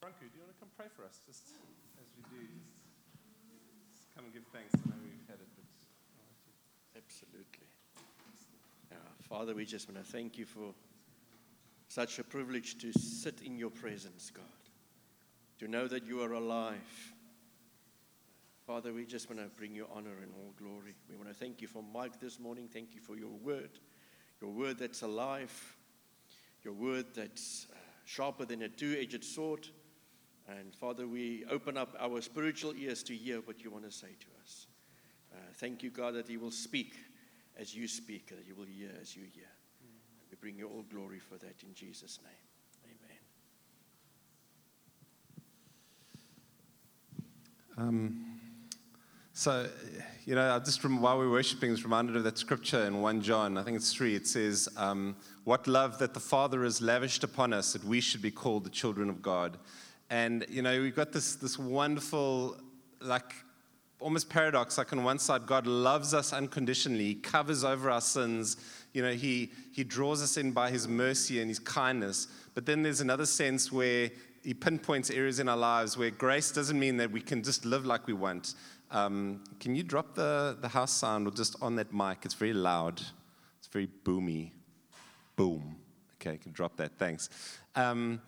Franco, do you want to come pray for us? Just as we do, just, just come and give thanks. I know we've had it, but. Absolutely. Father, we just want to thank you for such a privilege to sit in your presence, God, to know that you are alive. Father, we just want to bring you honor and all glory. We want to thank you for Mike this morning. Thank you for your word, your word that's alive, your word that's uh, sharper than a two edged sword. And Father, we open up our spiritual ears to hear what you want to say to us. Uh, thank you, God, that He will speak as you speak, that you will hear as you hear. We bring you all glory for that in Jesus' name. Amen. Um, so, you know, I just while we are worshiping, I was reminded of that scripture in 1 John, I think it's 3. It says, um, What love that the Father has lavished upon us that we should be called the children of God. And, you know, we've got this, this wonderful, like, almost paradox. Like on one side, God loves us unconditionally, covers over our sins. You know, he, he draws us in by His mercy and His kindness. But then there's another sense where He pinpoints areas in our lives where grace doesn't mean that we can just live like we want. Um, can you drop the, the house sound or just on that mic? It's very loud, it's very boomy. Boom. Okay, you can drop that. Thanks. Um,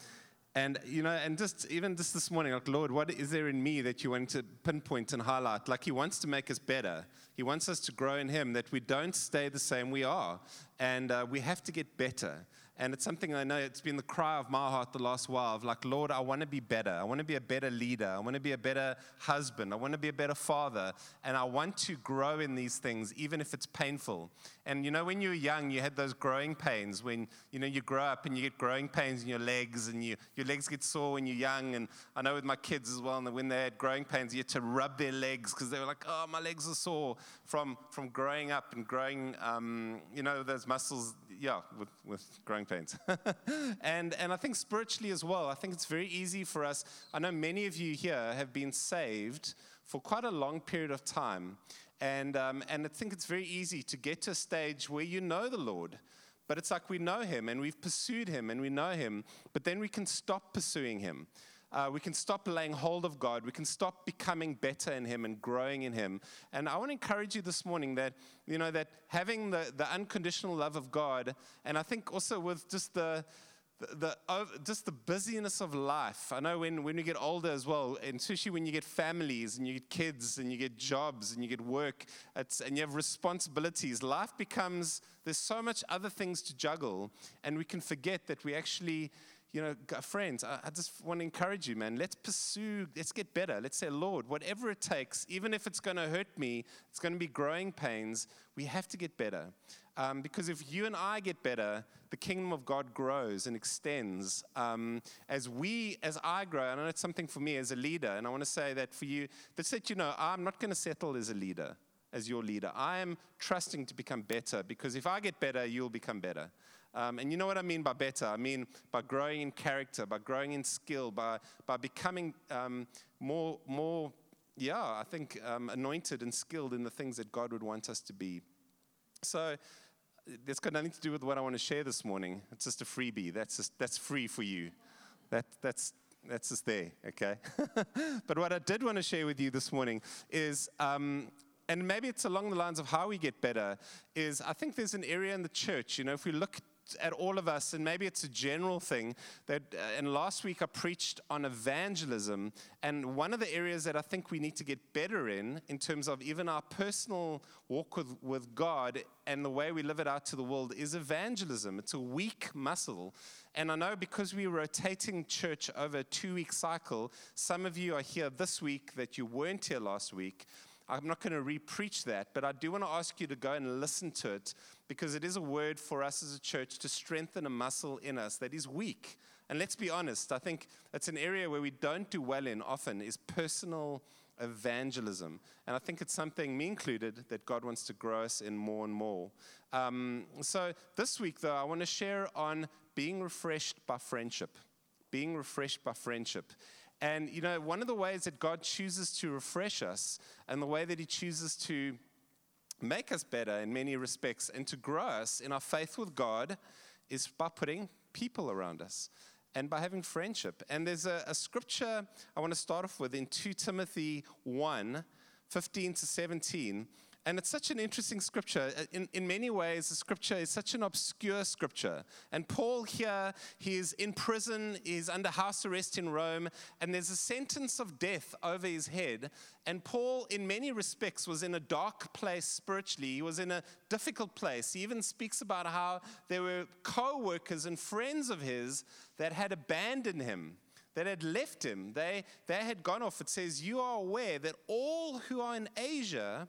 and you know, and just even just this morning, like Lord, what is there in me that you want to pinpoint and highlight? Like He wants to make us better. He wants us to grow in Him. That we don't stay the same we are, and uh, we have to get better. And it's something I know it's been the cry of my heart the last while of like, Lord, I want to be better. I want to be a better leader. I want to be a better husband. I want to be a better father. And I want to grow in these things, even if it's painful. And you know, when you were young, you had those growing pains when, you know, you grow up and you get growing pains in your legs and you, your legs get sore when you're young. And I know with my kids as well, and when they had growing pains, you had to rub their legs because they were like, oh, my legs are sore from, from growing up and growing, um, you know, those muscles, yeah, with, with growing and, and I think spiritually as well, I think it's very easy for us. I know many of you here have been saved for quite a long period of time. And, um, and I think it's very easy to get to a stage where you know the Lord, but it's like we know Him and we've pursued Him and we know Him, but then we can stop pursuing Him. Uh, we can stop laying hold of God. We can stop becoming better in Him and growing in Him. And I want to encourage you this morning that, you know, that having the, the unconditional love of God, and I think also with just the, the, the, just the busyness of life. I know when, when we get older as well, and especially when you get families and you get kids and you get jobs and you get work and you have responsibilities, life becomes, there's so much other things to juggle, and we can forget that we actually you know, friends, I, I, just want to encourage you, man. Let's pursue, let's get better. Let's say, Lord, whatever it takes, even if it's going to hurt me, it's going to be growing pains, we have to get better. Um, because if you and I get better, the kingdom of God grows and extends. Um, as we, as I grow, I know it's something for me as a leader, and I want to say that for you, that's that you know, I'm not going to settle as a leader, as your leader. I am trusting to become better because if I get better, you'll become better. Um, and you know what I mean by better? I mean by growing in character, by growing in skill, by, by becoming um, more, more, yeah, I think um, anointed and skilled in the things that God would want us to be. So that's got nothing to do with what I want to share this morning. It's just a freebie. That's, just, that's free for you. That, that's, that's just there, okay? but what I did want to share with you this morning is um, and maybe it's along the lines of how we get better is i think there's an area in the church you know if we look at all of us, and maybe it's a general thing. That, uh, and last week I preached on evangelism, and one of the areas that I think we need to get better in, in terms of even our personal walk with, with God and the way we live it out to the world, is evangelism. It's a weak muscle. And I know because we're rotating church over a two week cycle, some of you are here this week that you weren't here last week. I'm not going to re-preach that, but I do want to ask you to go and listen to it because it is a word for us as a church to strengthen a muscle in us that is weak. And let's be honest, I think it's an area where we don't do well in often is personal evangelism. And I think it's something, me included, that God wants to grow us in more and more. Um, so this week, though, I want to share on being refreshed by friendship. Being refreshed by friendship. And, you know, one of the ways that God chooses to refresh us and the way that He chooses to make us better in many respects and to grow us in our faith with God is by putting people around us. and by having friendship. And there's a, a scripture I want to start off with in 2 Timothy 1 15 to 17. And it's such an interesting scripture. Uh, in, in many ways, the scripture is such an obscure scripture. And Paul here, he's in prison, he's under house arrest in Rome, and there's a sentence of death over his head. And Paul, in many respects, was in a dark place spiritually. He was in a difficult place. He even speaks about how there were co workers and friends of his that had abandoned him that had left him. They, they had gone off. It says, You are aware that all who are in Asia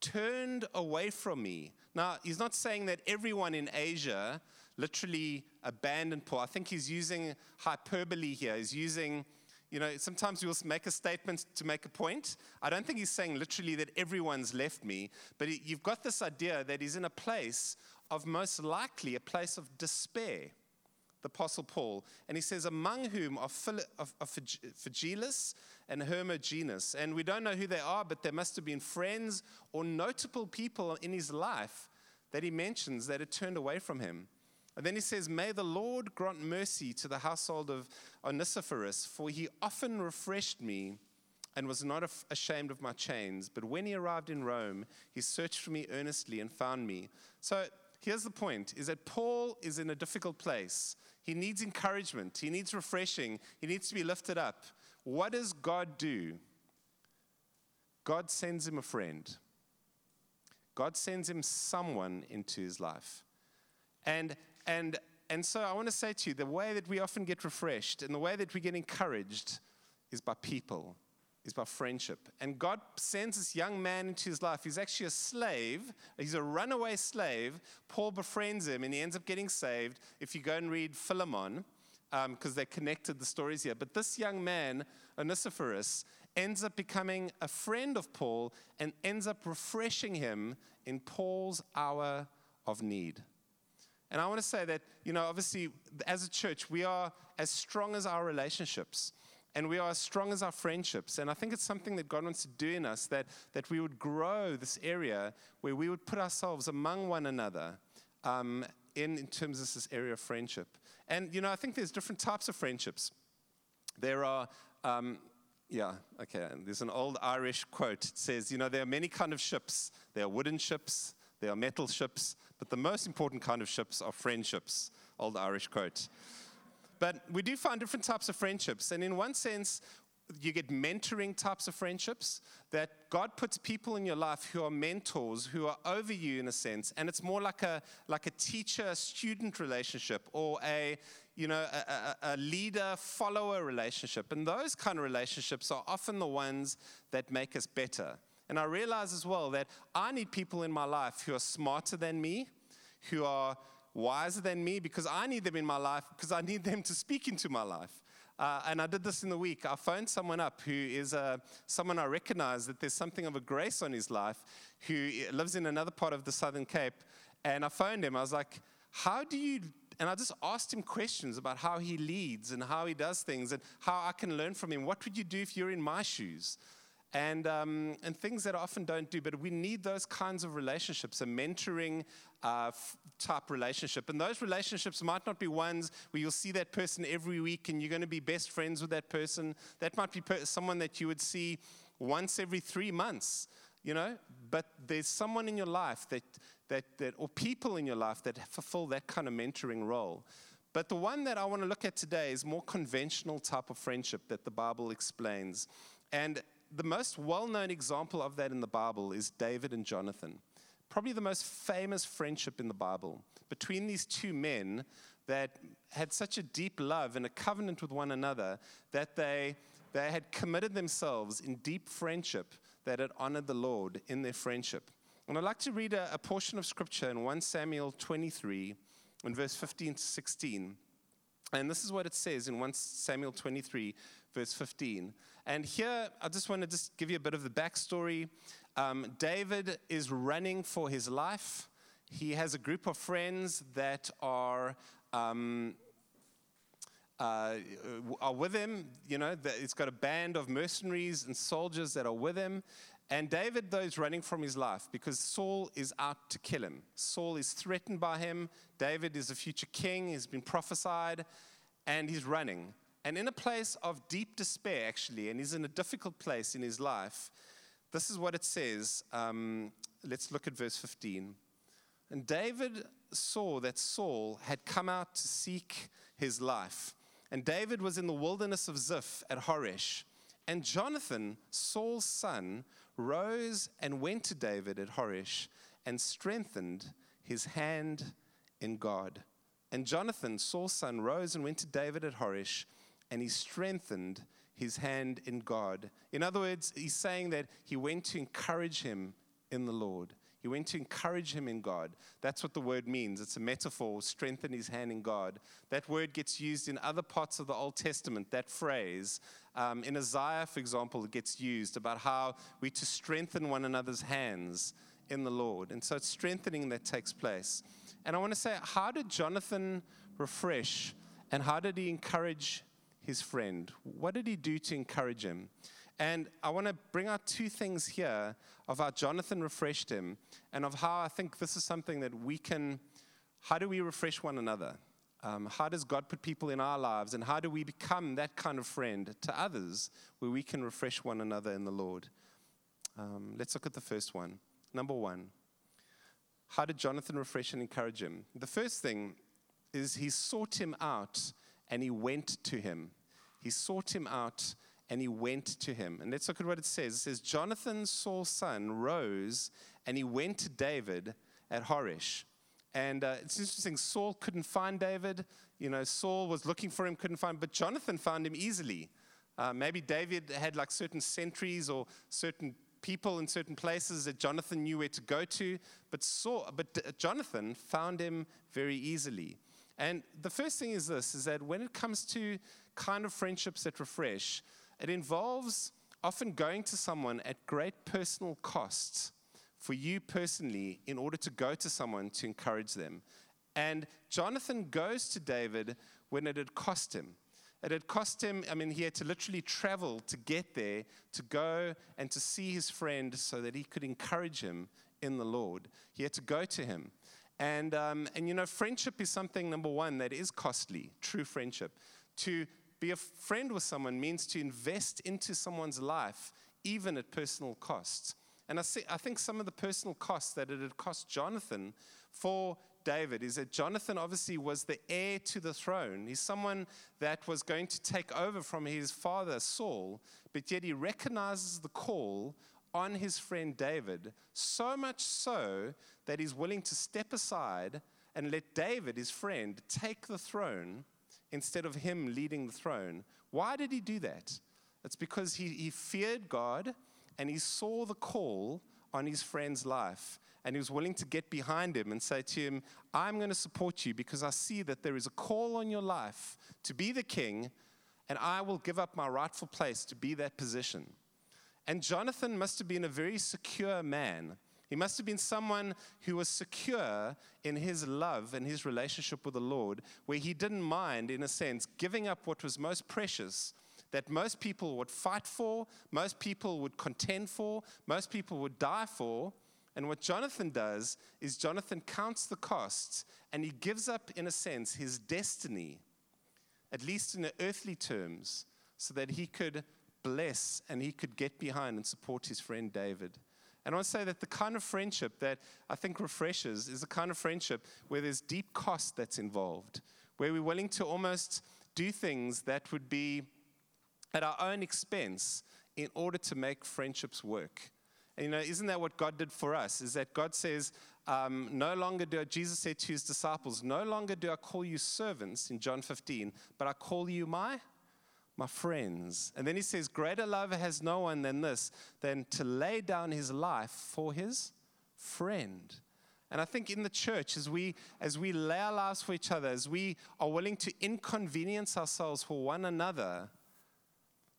turned away from me. Now, he's not saying that everyone in Asia literally abandoned Paul. I think he's using hyperbole here. He's using, you know, sometimes we'll make a statement to make a point. I don't think he's saying literally that everyone's left me, but you've got this idea that he's in a place of most likely a place of despair the Apostle Paul, and he says, Among whom are, Phil- of, of Phygelus and Hermogenes. And we don't know who they are, but there must have been friends or notable people in his life that he mentions that had turned away from him. And then he says, May the Lord grant mercy to the household of Onesiphorus, for he often refreshed me and was not ashamed of my chains. But when he arrived in Rome, he searched for me earnestly and found me. So here's the point is that Paul is in a difficult place. He needs encouragement, he needs refreshing, he needs to be lifted up. What does God do? God sends him a friend. God sends him someone into his life. And and and so I want to say to you the way that we often get refreshed and the way that we get encouraged is by people is by friendship. And God sends this young man into his life. He's actually a slave, he's a runaway slave. Paul befriends him and he ends up getting saved. If you go and read Philemon, because um, they connected the stories here. But this young man, Onesiphorus, ends up becoming a friend of Paul and ends up refreshing him in Paul's hour of need. And I want to say that, you know, obviously, as a church, we are as strong as our relationships and we are as strong as our friendships. And I think it's something that God wants to do in us that, that we would grow this area where we would put ourselves among one another um, in, in terms of this area of friendship. And, you know, I think there's different types of friendships. There are, um, yeah, okay, there's an old Irish quote. It says, you know, there are many kind of ships. There are wooden ships, there are metal ships, but the most important kind of ships are friendships. Old Irish quote. But we do find different types of friendships. And in one sense, you get mentoring types of friendships that God puts people in your life who are mentors, who are over you in a sense, and it's more like a like a teacher-student relationship or a you know a, a, a leader-follower relationship. And those kind of relationships are often the ones that make us better. And I realize as well that I need people in my life who are smarter than me, who are wiser than me because I need them in my life because I need them to speak into my life. Uh, and I did this in the week. I phoned someone up who is uh, someone I recognize that there's something of a grace on his life, who lives in another part of the Southern Cape. And I phoned him. I was like, How do you and I just asked him questions about how he leads and how he does things and how I can learn from him. What would you do if you're in my shoes? And, um, and things that often don't do. But we need those kinds of relationships, a mentoring uh, type relationship. And those relationships might not be ones where you'll see that person every week and you're going to be best friends with that person. That might be per- someone that you would see once every three months. You know, but there's someone in your life that, that, that, or people in your life that fulfill that kind of mentoring role. But the one that I want to look at today is more conventional type of friendship that the Bible explains. And the most well known example of that in the Bible is David and Jonathan. Probably the most famous friendship in the Bible between these two men that had such a deep love and a covenant with one another that they, they had committed themselves in deep friendship that had honored the Lord in their friendship. And I'd like to read a, a portion of scripture in 1 Samuel 23, in verse 15 to 16. And this is what it says in 1 Samuel 23, verse 15. And here, I just want to just give you a bit of the backstory. Um, David is running for his life. He has a group of friends that are. Um, uh, are with him, you know, it's got a band of mercenaries and soldiers that are with him. And David, though, is running from his life because Saul is out to kill him. Saul is threatened by him. David is a future king, he's been prophesied. and he's running. And in a place of deep despair, actually, and he's in a difficult place in his life, this is what it says. Um, let's look at verse 15. And David saw that Saul had come out to seek his life. And David was in the wilderness of Ziph at Horesh. And Jonathan, Saul's son, rose and went to David at Horesh and strengthened his hand in God. And Jonathan, Saul's son, rose and went to David at Horesh and he strengthened his hand in God. In other words, he's saying that he went to encourage him in the Lord. He went to encourage him in God. That's what the word means. It's a metaphor, strengthen his hand in God. That word gets used in other parts of the Old Testament, that phrase. Um, in Isaiah, for example, it gets used about how we to strengthen one another's hands in the Lord. And so it's strengthening that takes place. And I want to say, how did Jonathan refresh and how did he encourage his friend? What did he do to encourage him? And I want to bring out two things here of how Jonathan refreshed him and of how I think this is something that we can, how do we refresh one another? Um, how does God put people in our lives? And how do we become that kind of friend to others where we can refresh one another in the Lord? Um, let's look at the first one. Number one, how did Jonathan refresh and encourage him? The first thing is he sought him out and he went to him. He sought him out and he went to him. And let's look at what it says. It says, Jonathan, Saul's son, rose and he went to David at Horesh. And uh, it's interesting, Saul couldn't find David. You know, Saul was looking for him, couldn't find but Jonathan found him easily. Uh, maybe David had like certain sentries or certain people in certain places that Jonathan knew where to go to, but, Saul, but Jonathan found him very easily. And the first thing is this is that when it comes to kind of friendships that refresh, it involves often going to someone at great personal cost for you personally in order to go to someone to encourage them. And Jonathan goes to David when it had cost him. It had cost him, I mean, he had to literally travel to get there, to go and to see his friend so that he could encourage him in the Lord. He had to go to him. And, um, and you know, friendship is something, number one, that is costly, true friendship. To be a friend with someone means to invest into someone's life, even at personal costs. And I, see, I think some of the personal costs that it had cost Jonathan for David is that Jonathan obviously was the heir to the throne. He's someone that was going to take over from his father, Saul, but yet he recognizes the call on his friend David, so much so that he's willing to step aside and let David, his friend, take the throne instead of him leading the throne. Why did he do that? It's because he, he feared God and he saw the call on his friend's life. And he was willing to get behind him and say to him, I'm going to support you because I see that there is a call on your life to be the king, and I will give up my rightful place to be that position. And Jonathan must have been a very secure man. He must have been someone who was secure in his love and his relationship with the Lord, where he didn't mind, in a sense, giving up what was most precious that most people would fight for, most people would contend for, most people would die for. And what Jonathan does is Jonathan counts the costs and he gives up, in a sense, his destiny, at least in earthly terms, so that he could bless and he could get behind and support his friend David. And I want to say that the kind of friendship that I think refreshes is the kind of friendship where there's deep cost that's involved, where we're willing to almost do things that would be at our own expense in order to make friendships work. And, you know, isn't that what God did for us? Is that God says, um, no longer do I, Jesus said to his disciples, no longer do I call you servants in John 15, but I call you my my friends. And then he says, Greater love has no one than this, than to lay down his life for his friend. And I think in the church, as we, as we lay our lives for each other, as we are willing to inconvenience ourselves for one another,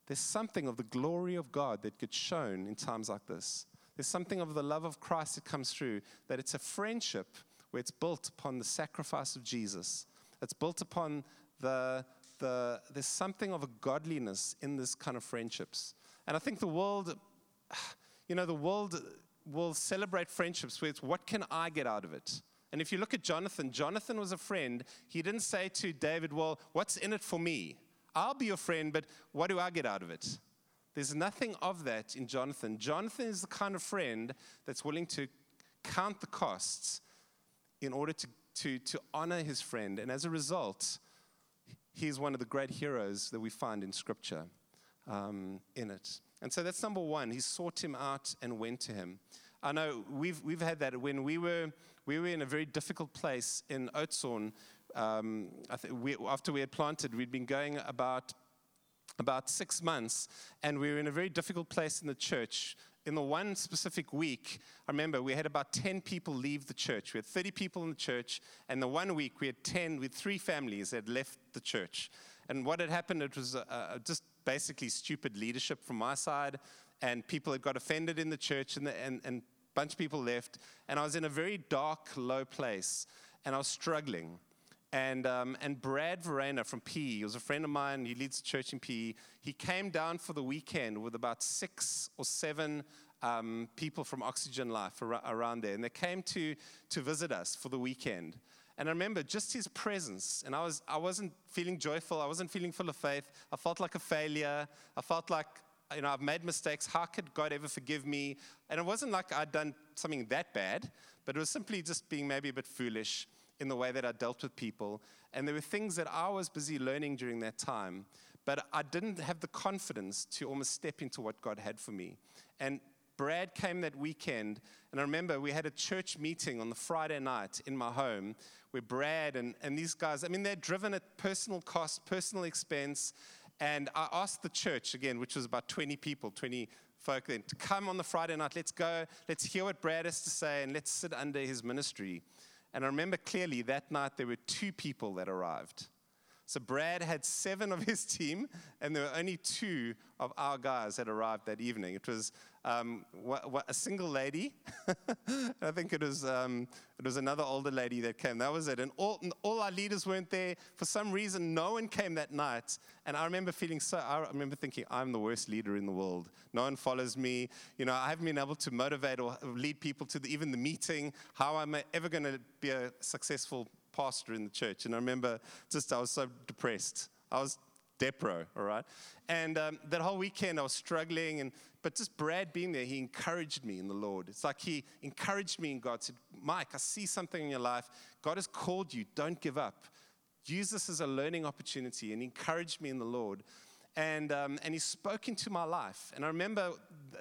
there's something of the glory of God that gets shown in times like this. There's something of the love of Christ that comes through, that it's a friendship where it's built upon the sacrifice of Jesus. It's built upon the, the, there's something of a godliness in this kind of friendships. And I think the world, you know, the world will celebrate friendships with what can I get out of it? And if you look at Jonathan, Jonathan was a friend. He didn't say to David, Well, what's in it for me? I'll be your friend, but what do I get out of it? There's nothing of that in Jonathan. Jonathan is the kind of friend that's willing to count the costs in order to, to, to honor his friend. And as a result, he's one of the great heroes that we find in Scripture um, in it. And so that's number one. He sought him out and went to him. I know we've, we've had that when we were, we were in a very difficult place in Oudtshoorn. Um, we, after we had planted, we'd been going about, about six months, and we were in a very difficult place in the church. In the one specific week, I remember we had about 10 people leave the church. We had 30 people in the church, and the one week we had 10, with three families that had left the church. And what had happened, it was uh, uh just basically stupid leadership from my side, and people had got offended in the church, and, the, and, and a bunch of people left. And I was in a very dark, low place, and I was struggling. And, um, and Brad Verena from PE, he was a friend of mine, he leads a church in PE. He came down for the weekend with about six or seven um, people from Oxygen Life around there. And they came to, to visit us for the weekend. And I remember just his presence, and I, was, I wasn't feeling joyful, I wasn't feeling full of faith. I felt like a failure. I felt like, you know, I've made mistakes. How could God ever forgive me? And it wasn't like I'd done something that bad, but it was simply just being maybe a bit foolish in the way that I dealt with people. And there were things that I was busy learning during that time, but I didn't have the confidence to almost step into what God had for me. And Brad came that weekend, and I remember we had a church meeting on the Friday night in my home where Brad and, and these guys, I mean, they'd driven at personal cost, personal expense. And I asked the church, again, which was about 20 people, 20 folk then, to come on the Friday night. Let's go, let's hear what Brad has to say, and let's sit under his ministry. And I remember clearly that night there were two people that arrived. So Brad had seven of his team, and there were only two of our guys that arrived that evening. It was um, a single lady. I think it was, um, it was another older lady that came. That was it. And all, all our leaders weren't there. For some reason, no one came that night. And I remember feeling so, I remember thinking, I'm the worst leader in the world. No one follows me. You know, I haven't been able to motivate or lead people to the, even the meeting. How am I ever going to be a successful pastor in the church. And I remember just, I was so depressed. I was depro, all right? And um, that whole weekend I was struggling, and, but just Brad being there, he encouraged me in the Lord. It's like he encouraged me in God, said, Mike, I see something in your life. God has called you. Don't give up. Use this as a learning opportunity, and encouraged me in the Lord. And, um, and he spoke into my life. And I remember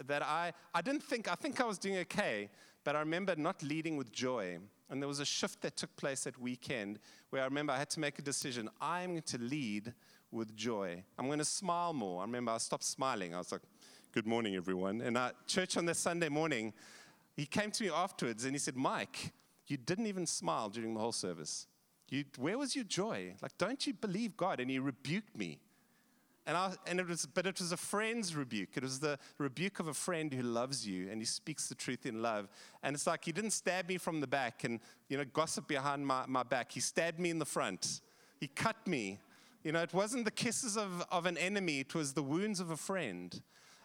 that I, I didn't think, I think I was doing okay, but I remember not leading with joy. And there was a shift that took place that weekend where I remember I had to make a decision. I'm going to lead with joy. I'm going to smile more. I remember I stopped smiling. I was like, Good morning, everyone. And at church on this Sunday morning, he came to me afterwards and he said, Mike, you didn't even smile during the whole service. You, where was your joy? Like, don't you believe God? And he rebuked me. And, I, and it was, but it was a friend's rebuke. It was the rebuke of a friend who loves you and he speaks the truth in love. And it's like he didn't stab me from the back and, you know, gossip behind my, my back. He stabbed me in the front. He cut me. You know, it wasn't the kisses of, of an enemy, it was the wounds of a friend.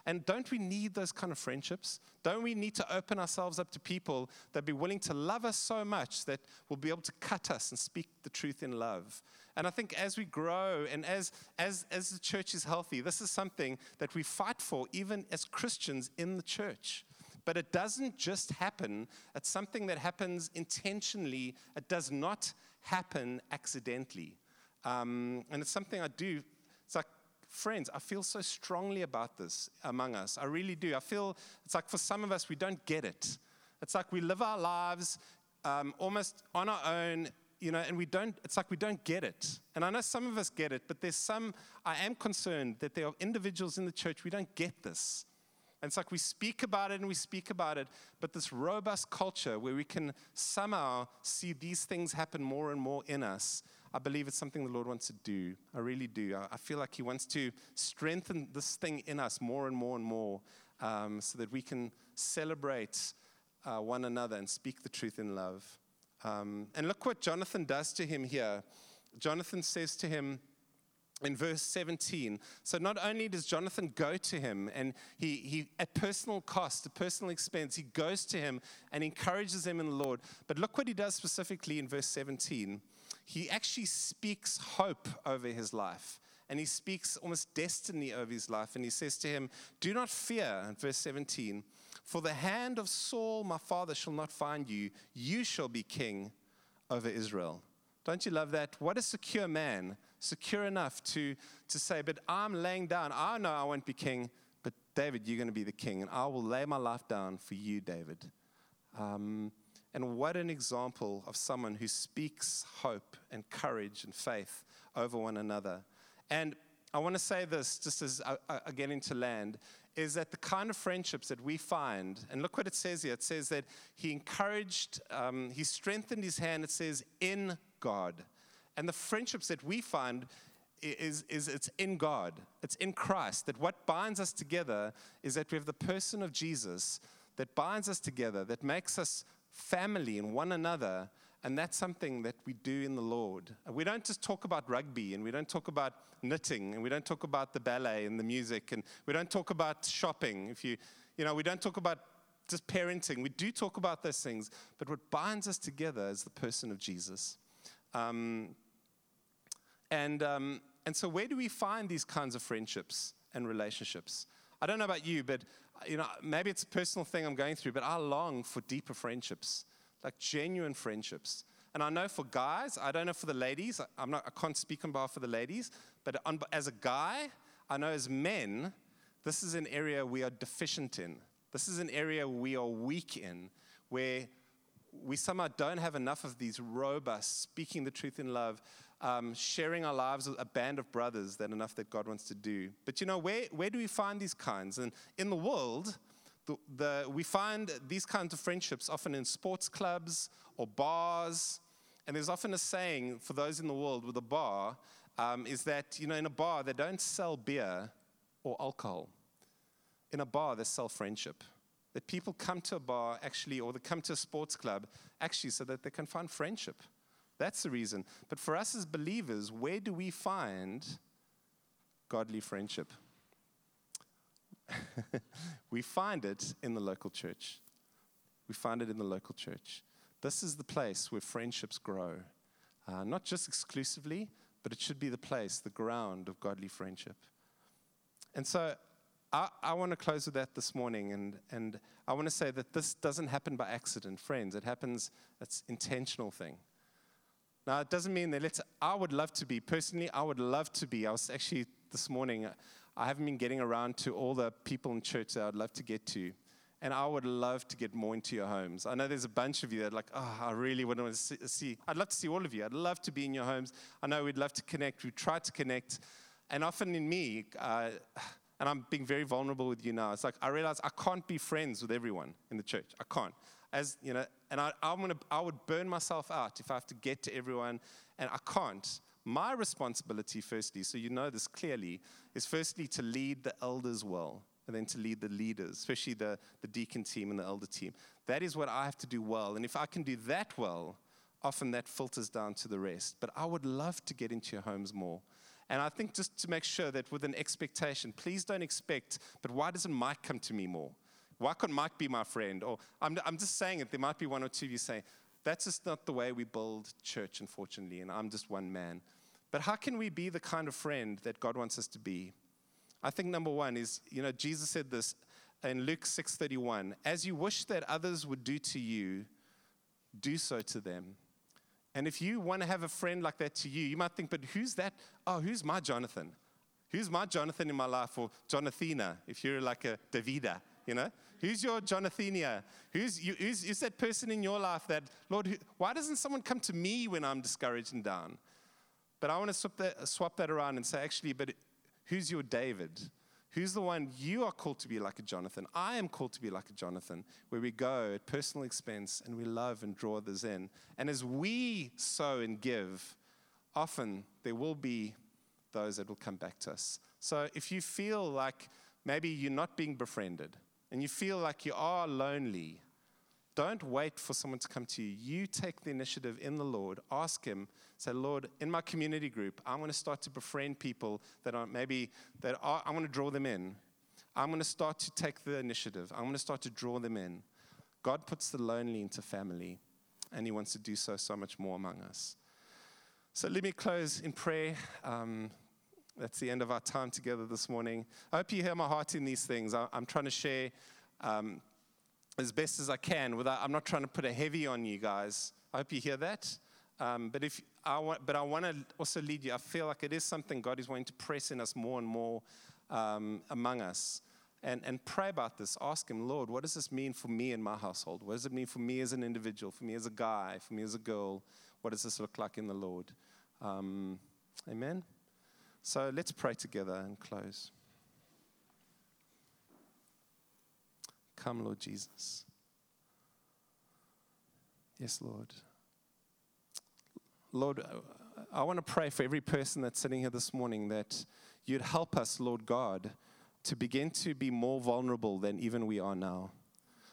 And don't we need those kind of friendships? Don't we need to open ourselves up to people that be willing to love us so much that will be able to cut us and speak the truth in love? And I think as we grow and as, as, as the church is healthy, this is something that we fight for, even as Christians in the church. But it doesn't just happen, it's something that happens intentionally, it does not happen accidentally. Um, and it's something I do. It's like friends, I feel so strongly about this among us. I really do. I feel it's like for some of us, we don't get it. It's like we live our lives um, almost on our own, you know, and we don't, it's like we don't get it. And I know some of us get it, but there's some, I am concerned that there are individuals in the church, we don't get this. And it's like we speak about it and we speak about it, but this robust culture where we can somehow see these things happen more and more in us, I believe it's something the Lord wants to do. I really do. I, feel like He wants to strengthen this thing in us more and more and more um, so that we can celebrate uh, one another and speak the truth in love. Um, and look what Jonathan does to him here. Jonathan says to him, in verse 17. So not only does Jonathan go to him and he, he at personal cost, at personal expense, he goes to him and encourages him in the Lord. But look what he does specifically in verse 17. He actually speaks hope over his life. And he speaks almost destiny over his life. And he says to him, Do not fear, in verse 17, for the hand of Saul, my father, shall not find you. You shall be king over Israel. Don't you love that? What a secure man, secure enough to, to say, But I'm laying down. I know I won't be king, but David, you're going to be the king, and I will lay my life down for you, David. Um, and what an example of someone who speaks hope and courage and faith over one another. And I want to say this just as I, I, get into land is that the kind of friendships that we find, and look what it says here it says that he encouraged, um, he strengthened his hand, it says, in God. And the friendships that we find is, is it's in God, it's in Christ. That what binds us together is that we have the person of Jesus that binds us together, that makes us family in one another. And that's something that we do in the Lord. We don't just talk about rugby and we don't talk about knitting and we don't talk about the ballet and the music and we don't talk about shopping. If you, you know, we don't talk about just parenting. We do talk about those things, but what binds us together is the person of Jesus. Um, and, um, and so, where do we find these kinds of friendships and relationships? I don't know about you, but you know, maybe it's a personal thing I'm going through, but I long for deeper friendships, like genuine friendships. And I know for guys, I don't know for the ladies, I'm not, I can't speak on behalf of the ladies, but on, as a guy, I know as men, this is an area we are deficient in. This is an area we are weak in, where we somehow don't have enough of these robust, speaking the truth in love, um, sharing our lives with a band of brothers that enough that God wants to do. But you know, where, where do we find these kinds? And in the world, the, the, we find these kinds of friendships often in sports clubs or bars. And there's often a saying for those in the world with a bar um, is that, you know, in a bar, they don't sell beer or alcohol. In a bar, they sell friendship that people come to a bar actually, or they come to a sports club actually so that they can find friendship. That's the reason. But for us as believers, where do we find godly friendship? we find it in the local church. We find it in the local church. This is the place where friendships grow. Uh, not just exclusively, but it should be the place, the ground of godly friendship. And so I, I want to close with that this morning, and, and I want to say that this doesn't happen by accident, friends. It happens, it's intentional thing. Now, it doesn't mean that let's, I would love to be, personally, I would love to be. I was actually this morning, I haven't been getting around to all the people in church that I'd love to get to. And I would love to get more into your homes. I know there's a bunch of you that like, oh, I really would want to see. I'd love to see all of you. I'd love to be in your homes. I know we'd love to connect. We've tried to connect. And often in me, uh, and I'm being very vulnerable with you now. It's like I realize I can't be friends with everyone in the church. I can't. As you know, and I, I'm gonna, I would burn myself out if I have to get to everyone, and I can't. My responsibility, firstly, so you know this clearly, is firstly to lead the elders well, and then to lead the leaders, especially the, the deacon team and the elder team. That is what I have to do well. And if I can do that well, often that filters down to the rest. But I would love to get into your homes more. And I think just to make sure that with an expectation, please don't expect, but why doesn't Mike come to me more? Why can't Mike be my friend? Or I'm, I'm just saying it, there might be one or two of you saying, that's just not the way we build church, unfortunately, and I'm just one man. But how can we be the kind of friend that God wants us to be? I think number one is, you know, Jesus said this in Luke 6:31, as you wish that others would do to you, do so to them. And if you want to have a friend like that to you, you might think, but who's that? Oh, who's my Jonathan? Who's my Jonathan in my life? Or Jonathina, if you're like a Davida, you know? Who's your Jonathina? Who's, you, who's, who's that person in your life that, Lord, who, why doesn't someone come to me when I'm discouraged and down? But I want to swap that, swap that around and say, actually, but who's your David? Who's the one you are called to be like a Jonathan? I am called to be like a Jonathan, where we go at personal expense and we love and draw others in. And as we sow and give, often there will be those that will come back to us. So if you feel like maybe you're not being befriended and you feel like you are lonely, Don't wait for someone to come to you. You take the initiative in the Lord. Ask Him. Say, Lord, in my community group, I'm going to start to befriend people that are maybe that are, I want to draw them in. I'm going to start to take the initiative. I'm going to start to draw them in. God puts the lonely into family, and He wants to do so so much more among us. So let me close in prayer. Um, that's the end of our time together this morning. I hope you hear my heart in these things. I, am trying to share um, as best as I can. Without, I'm not trying to put a heavy on you guys. I hope you hear that. Um, but if I want, but I want to also lead you. I feel like it is something God is wanting to press in us more and more um, among us. And, and pray about this. Ask Him, Lord, what does this mean for me and my household? What does it mean for me as an individual, for me as a guy, for me as a girl? What does this look like in the Lord? Um, amen. So let's pray together and close. Come, Lord Jesus. Yes, Lord. Lord, I want to pray for every person that's sitting here this morning that you'd help us, Lord God, to begin to be more vulnerable than even we are now.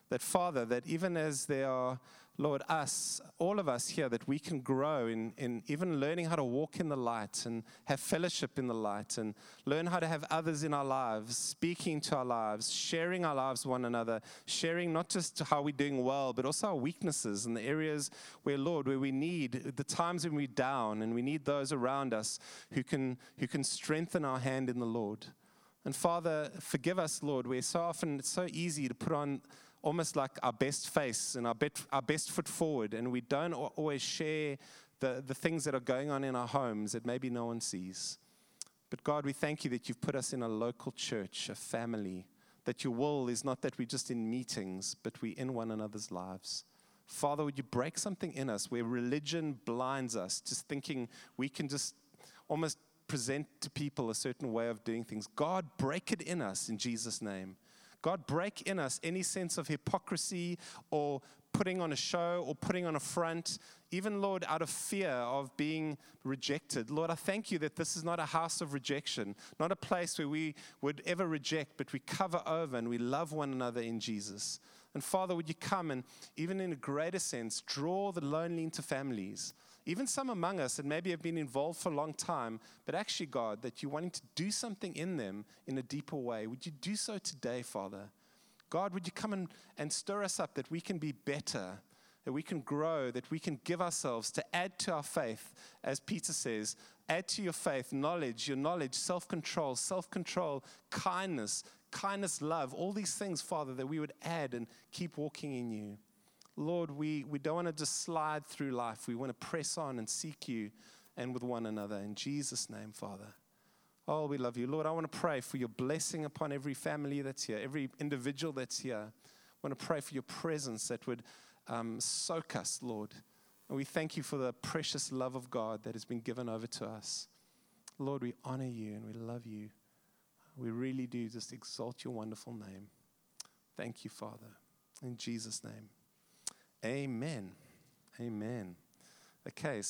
That, Father, that even as there are Lord, us, all of us here, that we can grow in, in even learning how to walk in the light and have fellowship in the light and learn how to have others in our lives, speaking to our lives, sharing our lives one another, sharing not just how we're doing well, but also our weaknesses and the areas where, Lord, where we need the times when we're down and we need those around us who can, who can strengthen our hand in the Lord. And Father, forgive us, Lord, where so often it's so easy to put on almost like our best face and our, bet, our best foot forward, and we don't always share the, the things that are going on in our homes that maybe no one sees. But God, we thank you that you've put us in a local church, a family, that your will is not that we're just in meetings, but we're in one another's lives. Father, would you break something in us where religion blinds us, just thinking we can just almost present to people a certain way of doing things? God, break it in us in Jesus' name. God, break in us any sense of hypocrisy or putting on a show or putting on a front, even, Lord, out of fear of being rejected. Lord, I thank you that this is not a house of rejection, not a place where we would ever reject, but we cover over and we love one another in Jesus. And Father, would you come and, even in a greater sense, draw the lonely into families? Even some among us that maybe have been involved for a long time, but actually, God, that you're wanting to do something in them in a deeper way. Would you do so today, Father? God, would you come and, and stir us up that we can be better, that we can grow, that we can give ourselves to add to our faith, as Peter says, add to your faith knowledge, your knowledge, self control, self control, kindness, kindness, love, all these things, Father, that we would add and keep walking in you. Lord, we, we don't want to just slide through life. We want to press on and seek you and with one another. In Jesus' name, Father. Oh, we love you. Lord, I want to pray for your blessing upon every family that's here, every individual that's here. I want to pray for your presence that would um, soak us, Lord. And we thank you for the precious love of God that has been given over to us. Lord, we honor you and we love you. We really do just exalt your wonderful name. Thank you, Father. In Jesus' name. Amen. Amen. Okay, so.